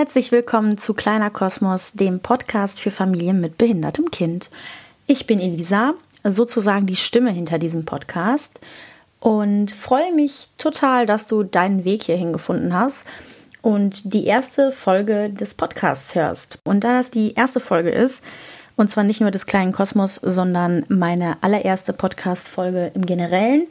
Herzlich willkommen zu Kleiner Kosmos, dem Podcast für Familien mit behindertem Kind. Ich bin Elisa, sozusagen die Stimme hinter diesem Podcast und freue mich total, dass du deinen Weg hierhin gefunden hast und die erste Folge des Podcasts hörst. Und da das die erste Folge ist, und zwar nicht nur des kleinen Kosmos, sondern meine allererste Podcast-Folge im Generellen,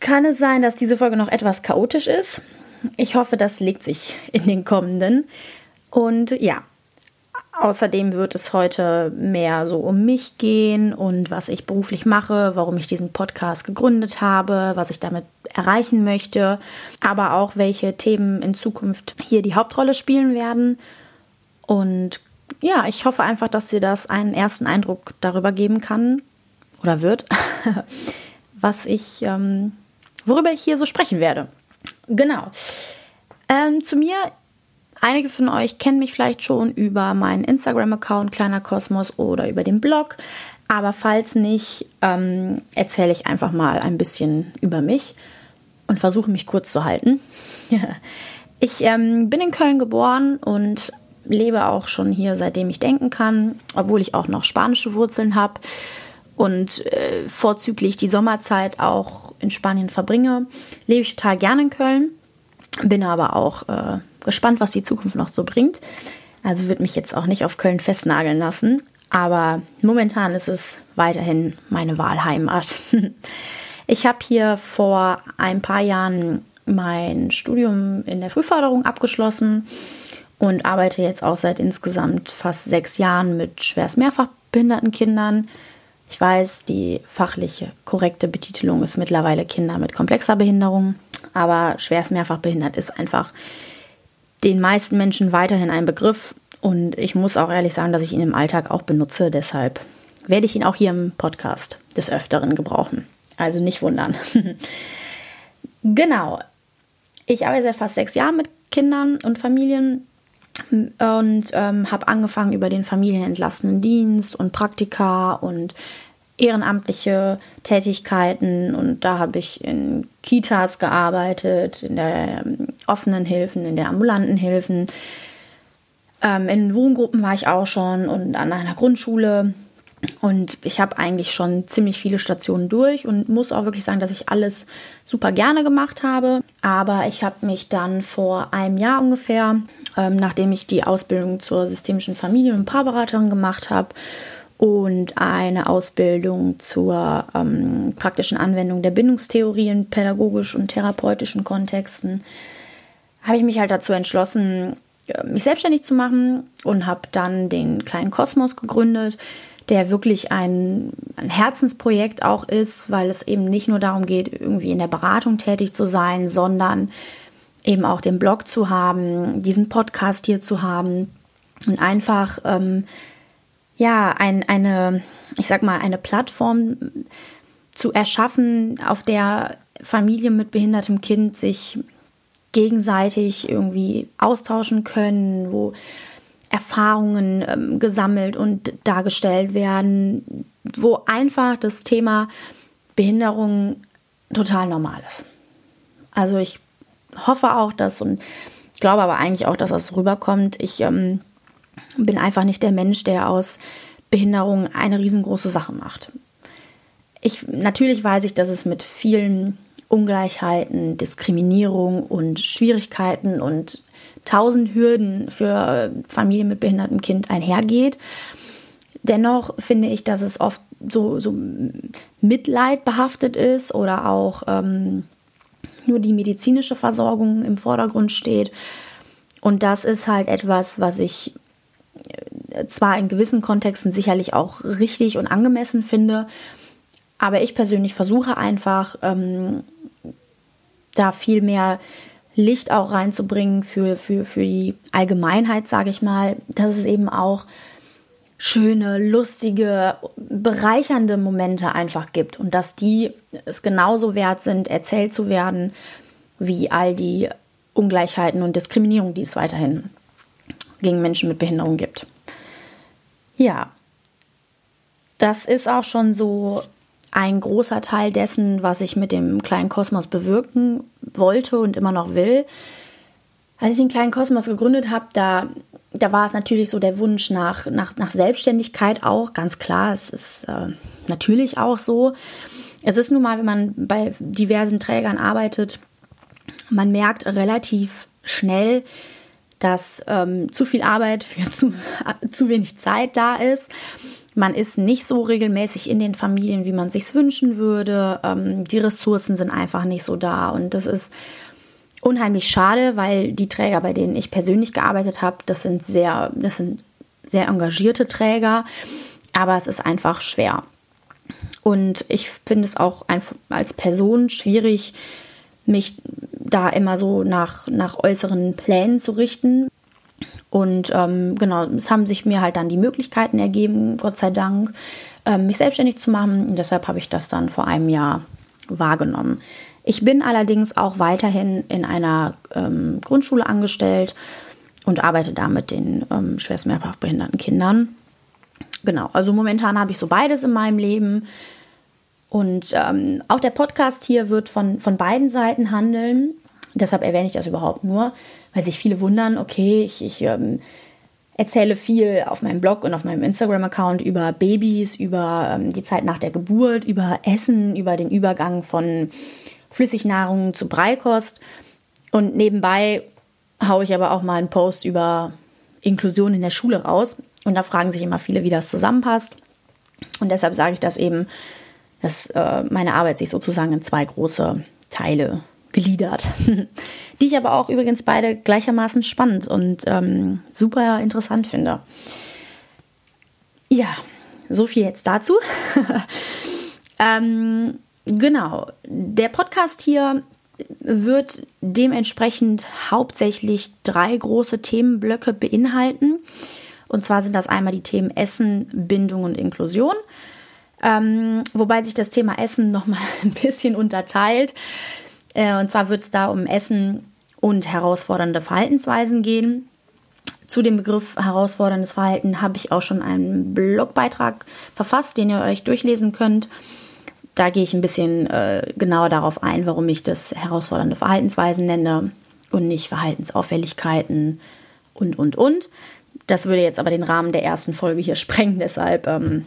kann es sein, dass diese Folge noch etwas chaotisch ist. Ich hoffe, das legt sich in den kommenden. Und ja, außerdem wird es heute mehr so um mich gehen und was ich beruflich mache, warum ich diesen Podcast gegründet habe, was ich damit erreichen möchte, aber auch welche Themen in Zukunft hier die Hauptrolle spielen werden. Und ja, ich hoffe einfach, dass dir das einen ersten Eindruck darüber geben kann oder wird, was ich, ähm, worüber ich hier so sprechen werde. Genau. Ähm, zu mir, einige von euch kennen mich vielleicht schon über meinen Instagram-Account Kleiner Kosmos oder über den Blog. Aber falls nicht, ähm, erzähle ich einfach mal ein bisschen über mich und versuche mich kurz zu halten. ich ähm, bin in Köln geboren und lebe auch schon hier, seitdem ich denken kann, obwohl ich auch noch spanische Wurzeln habe und äh, vorzüglich die Sommerzeit auch in Spanien verbringe, lebe ich total gerne in Köln. Bin aber auch äh, gespannt, was die Zukunft noch so bringt. Also würde mich jetzt auch nicht auf Köln festnageln lassen. Aber momentan ist es weiterhin meine Wahlheimat. Ich habe hier vor ein paar Jahren mein Studium in der Frühförderung abgeschlossen und arbeite jetzt auch seit insgesamt fast sechs Jahren mit schwerst mehrfach behinderten Kindern ich weiß, die fachliche korrekte Betitelung ist mittlerweile Kinder mit komplexer Behinderung, aber schwerst mehrfach behindert ist einfach den meisten Menschen weiterhin ein Begriff und ich muss auch ehrlich sagen, dass ich ihn im Alltag auch benutze. Deshalb werde ich ihn auch hier im Podcast des Öfteren gebrauchen. Also nicht wundern. genau. Ich arbeite seit fast sechs Jahren mit Kindern und Familien und ähm, habe angefangen über den familienentlastenden Dienst und Praktika und ehrenamtliche Tätigkeiten und da habe ich in Kitas gearbeitet, in der ähm, offenen Hilfen, in der ambulanten Hilfen. Ähm, in Wohngruppen war ich auch schon und an einer Grundschule. Und ich habe eigentlich schon ziemlich viele Stationen durch und muss auch wirklich sagen, dass ich alles super gerne gemacht habe. Aber ich habe mich dann vor einem Jahr ungefähr, ähm, nachdem ich die Ausbildung zur systemischen Familien- und Paarberaterin gemacht habe und eine Ausbildung zur ähm, praktischen Anwendung der Bindungstheorie in pädagogisch und therapeutischen Kontexten, habe ich mich halt dazu entschlossen, äh, mich selbstständig zu machen und habe dann den kleinen Kosmos gegründet, der wirklich ein, ein, Herzensprojekt auch ist, weil es eben nicht nur darum geht, irgendwie in der Beratung tätig zu sein, sondern eben auch den Blog zu haben, diesen Podcast hier zu haben und einfach ähm, ja, ein, eine, ich sag mal, eine Plattform zu erschaffen, auf der Familien mit behindertem Kind sich gegenseitig irgendwie austauschen können, wo Erfahrungen ähm, gesammelt und dargestellt werden, wo einfach das Thema Behinderung total normal ist. Also ich hoffe auch, dass und glaube aber eigentlich auch, dass das rüberkommt. Ich ähm, bin einfach nicht der Mensch, der aus Behinderung eine riesengroße Sache macht. Ich, natürlich weiß ich, dass es mit vielen Ungleichheiten, Diskriminierung und Schwierigkeiten und tausend Hürden für Familien mit behindertem Kind einhergeht. Dennoch finde ich, dass es oft so, so Mitleid ist oder auch ähm, nur die medizinische Versorgung im Vordergrund steht. Und das ist halt etwas, was ich zwar in gewissen Kontexten sicherlich auch richtig und angemessen finde, aber ich persönlich versuche einfach, ähm, da viel mehr Licht auch reinzubringen für, für, für die Allgemeinheit, sage ich mal, dass es eben auch schöne, lustige, bereichernde Momente einfach gibt und dass die es genauso wert sind, erzählt zu werden, wie all die Ungleichheiten und Diskriminierung, die es weiterhin gegen Menschen mit Behinderung gibt. Ja, das ist auch schon so ein großer Teil dessen, was ich mit dem kleinen Kosmos bewirken wollte und immer noch will. Als ich den kleinen Kosmos gegründet habe, da, da war es natürlich so der Wunsch nach, nach, nach Selbstständigkeit auch, ganz klar. Es ist äh, natürlich auch so. Es ist nun mal, wenn man bei diversen Trägern arbeitet, man merkt relativ schnell, dass ähm, zu viel Arbeit für zu, zu wenig Zeit da ist. Man ist nicht so regelmäßig in den Familien, wie man sich wünschen würde. Ähm, die Ressourcen sind einfach nicht so da. Und das ist unheimlich schade, weil die Träger, bei denen ich persönlich gearbeitet habe, das sind sehr, das sind sehr engagierte Träger, aber es ist einfach schwer. Und ich finde es auch als Person schwierig, mich da immer so nach, nach äußeren Plänen zu richten. Und ähm, genau, es haben sich mir halt dann die Möglichkeiten ergeben, Gott sei Dank, ähm, mich selbstständig zu machen. Und deshalb habe ich das dann vor einem Jahr wahrgenommen. Ich bin allerdings auch weiterhin in einer ähm, Grundschule angestellt und arbeite da mit den ähm, schwerst mehrfach behinderten Kindern. Genau, also momentan habe ich so beides in meinem Leben. Und ähm, auch der Podcast hier wird von, von beiden Seiten handeln. Deshalb erwähne ich das überhaupt nur, weil sich viele wundern, okay, ich, ich ähm, erzähle viel auf meinem Blog und auf meinem Instagram-Account über Babys, über ähm, die Zeit nach der Geburt, über Essen, über den Übergang von Flüssignahrung zu Breikost. Und nebenbei haue ich aber auch mal einen Post über Inklusion in der Schule raus. Und da fragen sich immer viele, wie das zusammenpasst. Und deshalb sage ich das eben, dass äh, meine Arbeit sich sozusagen in zwei große Teile gliedert. Die ich aber auch übrigens beide gleichermaßen spannend und ähm, super interessant finde. Ja, so viel jetzt dazu. ähm, genau, der Podcast hier wird dementsprechend hauptsächlich drei große Themenblöcke beinhalten. Und zwar sind das einmal die Themen Essen, Bindung und Inklusion. Ähm, wobei sich das Thema Essen nochmal ein bisschen unterteilt. Äh, und zwar wird es da um Essen und herausfordernde Verhaltensweisen gehen. Zu dem Begriff herausforderndes Verhalten habe ich auch schon einen Blogbeitrag verfasst, den ihr euch durchlesen könnt. Da gehe ich ein bisschen äh, genauer darauf ein, warum ich das herausfordernde Verhaltensweisen nenne und nicht Verhaltensauffälligkeiten und, und, und. Das würde jetzt aber den Rahmen der ersten Folge hier sprengen, deshalb ähm,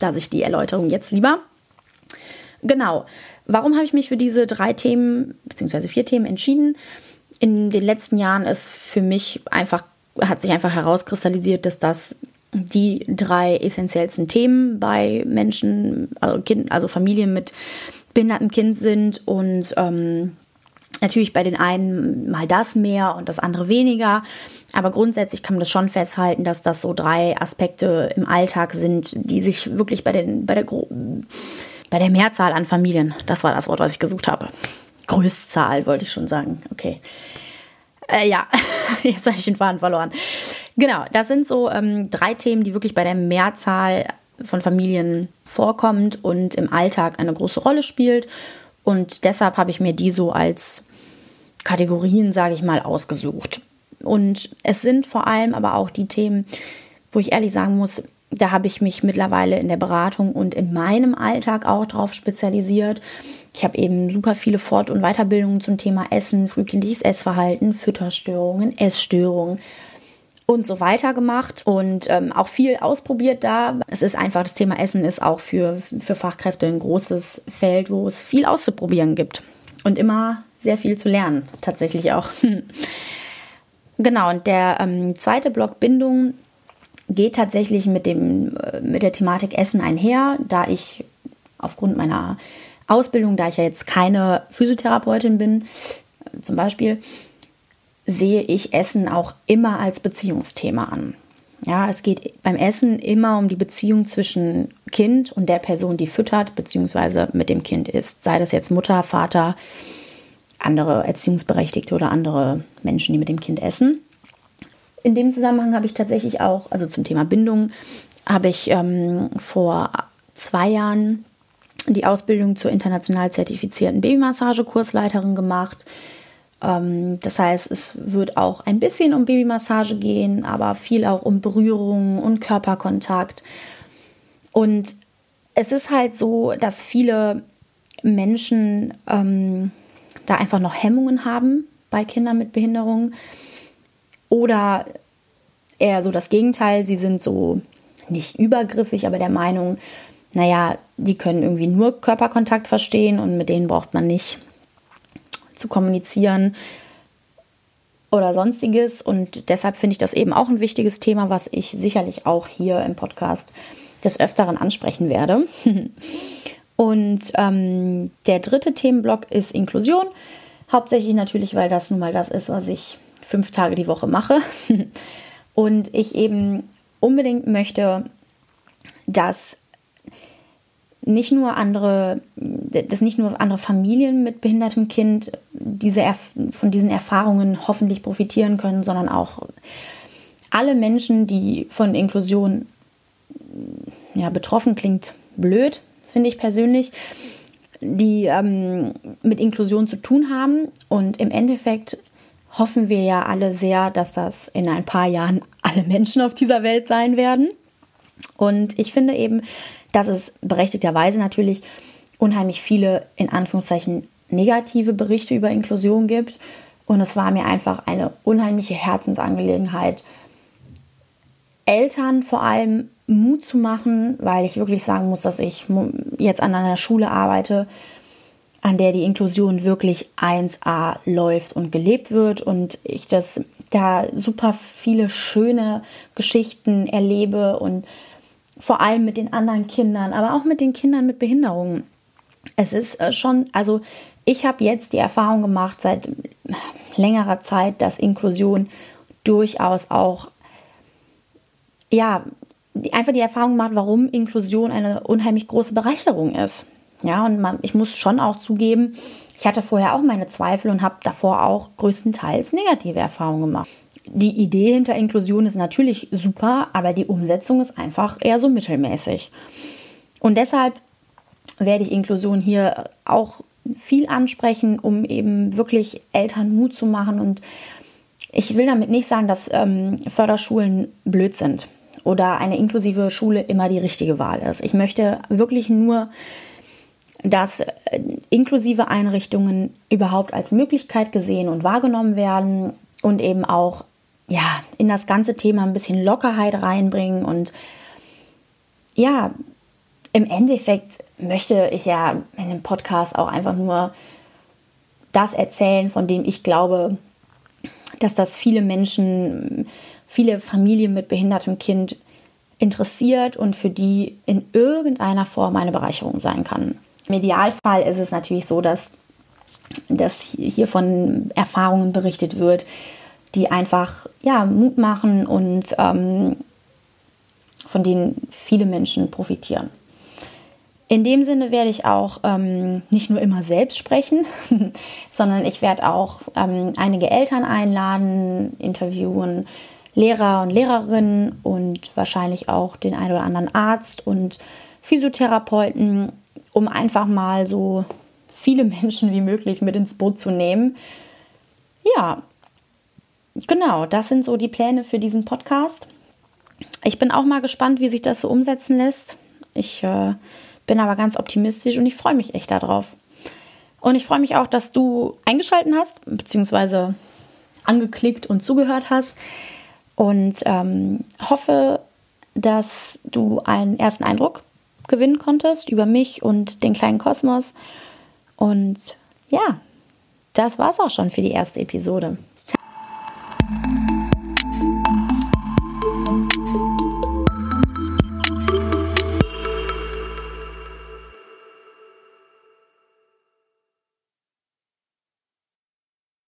lasse ich die Erläuterung jetzt lieber. Genau. Warum habe ich mich für diese drei Themen bzw. vier Themen entschieden? In den letzten Jahren ist für mich einfach, hat sich einfach herauskristallisiert, dass das die drei essentiellsten Themen bei Menschen, also, kind, also Familien mit behindertem Kind sind und ähm, natürlich bei den einen mal das mehr und das andere weniger. Aber grundsätzlich kann man das schon festhalten, dass das so drei Aspekte im Alltag sind, die sich wirklich bei, den, bei, der, bei der Mehrzahl an Familien, das war das Wort, was ich gesucht habe. Größtzahl wollte ich schon sagen. Okay. Äh, ja, jetzt habe ich den Faden verloren. Genau, das sind so ähm, drei Themen, die wirklich bei der Mehrzahl von Familien vorkommt und im Alltag eine große Rolle spielt. Und deshalb habe ich mir die so als Kategorien, sage ich mal, ausgesucht. Und es sind vor allem aber auch die Themen, wo ich ehrlich sagen muss, da habe ich mich mittlerweile in der Beratung und in meinem Alltag auch drauf spezialisiert. Ich habe eben super viele Fort- und Weiterbildungen zum Thema Essen, frühkindliches Essverhalten, Fütterstörungen, Essstörungen und so weiter gemacht und ähm, auch viel ausprobiert da. Es ist einfach, das Thema Essen ist auch für, für Fachkräfte ein großes Feld, wo es viel auszuprobieren gibt und immer sehr viel zu lernen, tatsächlich auch. Genau, und der ähm, zweite Block Bindung geht tatsächlich mit, dem, äh, mit der Thematik Essen einher, da ich aufgrund meiner Ausbildung, da ich ja jetzt keine Physiotherapeutin bin, äh, zum Beispiel, sehe ich Essen auch immer als Beziehungsthema an. Ja, es geht beim Essen immer um die Beziehung zwischen Kind und der Person, die füttert, beziehungsweise mit dem Kind ist. Sei das jetzt Mutter, Vater, andere Erziehungsberechtigte oder andere Menschen, die mit dem Kind essen. In dem Zusammenhang habe ich tatsächlich auch, also zum Thema Bindung, habe ich ähm, vor zwei Jahren die Ausbildung zur international zertifizierten Babymassage-Kursleiterin gemacht. Ähm, das heißt, es wird auch ein bisschen um Babymassage gehen, aber viel auch um Berührung und Körperkontakt. Und es ist halt so, dass viele Menschen ähm, da einfach noch Hemmungen haben, bei Kindern mit Behinderungen. Oder eher so das Gegenteil, sie sind so nicht übergriffig, aber der Meinung, naja, die können irgendwie nur Körperkontakt verstehen und mit denen braucht man nicht zu kommunizieren oder sonstiges. Und deshalb finde ich das eben auch ein wichtiges Thema, was ich sicherlich auch hier im Podcast des Öfteren ansprechen werde. Und ähm, der dritte Themenblock ist Inklusion. Hauptsächlich natürlich, weil das nun mal das ist, was ich fünf Tage die Woche mache. Und ich eben unbedingt möchte, dass nicht nur andere, dass nicht nur andere Familien mit behindertem Kind diese, von diesen Erfahrungen hoffentlich profitieren können, sondern auch alle Menschen, die von Inklusion ja, betroffen klingt blöd, finde ich persönlich, die ähm, mit Inklusion zu tun haben. Und im Endeffekt hoffen wir ja alle sehr, dass das in ein paar Jahren alle Menschen auf dieser Welt sein werden. Und ich finde eben, dass es berechtigterweise natürlich unheimlich viele, in Anführungszeichen, negative Berichte über Inklusion gibt. Und es war mir einfach eine unheimliche Herzensangelegenheit, Eltern vor allem Mut zu machen, weil ich wirklich sagen muss, dass ich jetzt an einer Schule arbeite, an der die Inklusion wirklich 1a läuft und gelebt wird und ich das da super viele schöne Geschichten erlebe und vor allem mit den anderen Kindern, aber auch mit den Kindern mit Behinderungen. Es ist äh, schon, also ich habe jetzt die Erfahrung gemacht seit längerer Zeit, dass Inklusion durchaus auch ja, einfach die Erfahrung macht, warum Inklusion eine unheimlich große Bereicherung ist. Ja, und man, ich muss schon auch zugeben, ich hatte vorher auch meine Zweifel und habe davor auch größtenteils negative Erfahrungen gemacht. Die Idee hinter Inklusion ist natürlich super, aber die Umsetzung ist einfach eher so mittelmäßig. Und deshalb werde ich Inklusion hier auch viel ansprechen, um eben wirklich Eltern Mut zu machen. Und ich will damit nicht sagen, dass ähm, Förderschulen blöd sind oder eine inklusive Schule immer die richtige Wahl ist. Ich möchte wirklich nur, dass äh, inklusive Einrichtungen überhaupt als Möglichkeit gesehen und wahrgenommen werden und eben auch ja, in das ganze Thema ein bisschen Lockerheit reinbringen und ja, im Endeffekt möchte ich ja in dem Podcast auch einfach nur das erzählen, von dem ich glaube, dass das viele Menschen viele Familien mit behindertem Kind interessiert und für die in irgendeiner Form eine Bereicherung sein kann. Im Idealfall ist es natürlich so, dass, dass hier von Erfahrungen berichtet wird, die einfach ja, Mut machen und ähm, von denen viele Menschen profitieren. In dem Sinne werde ich auch ähm, nicht nur immer selbst sprechen, sondern ich werde auch ähm, einige Eltern einladen, interviewen, Lehrer und Lehrerinnen und wahrscheinlich auch den einen oder anderen Arzt und Physiotherapeuten, um einfach mal so viele Menschen wie möglich mit ins Boot zu nehmen. Ja, genau, das sind so die Pläne für diesen Podcast. Ich bin auch mal gespannt, wie sich das so umsetzen lässt. Ich äh, bin aber ganz optimistisch und ich freue mich echt darauf. Und ich freue mich auch, dass du eingeschaltet hast, beziehungsweise angeklickt und zugehört hast und ähm, hoffe, dass du einen ersten Eindruck gewinnen konntest über mich und den kleinen Kosmos. Und ja, das war's auch schon für die erste Episode.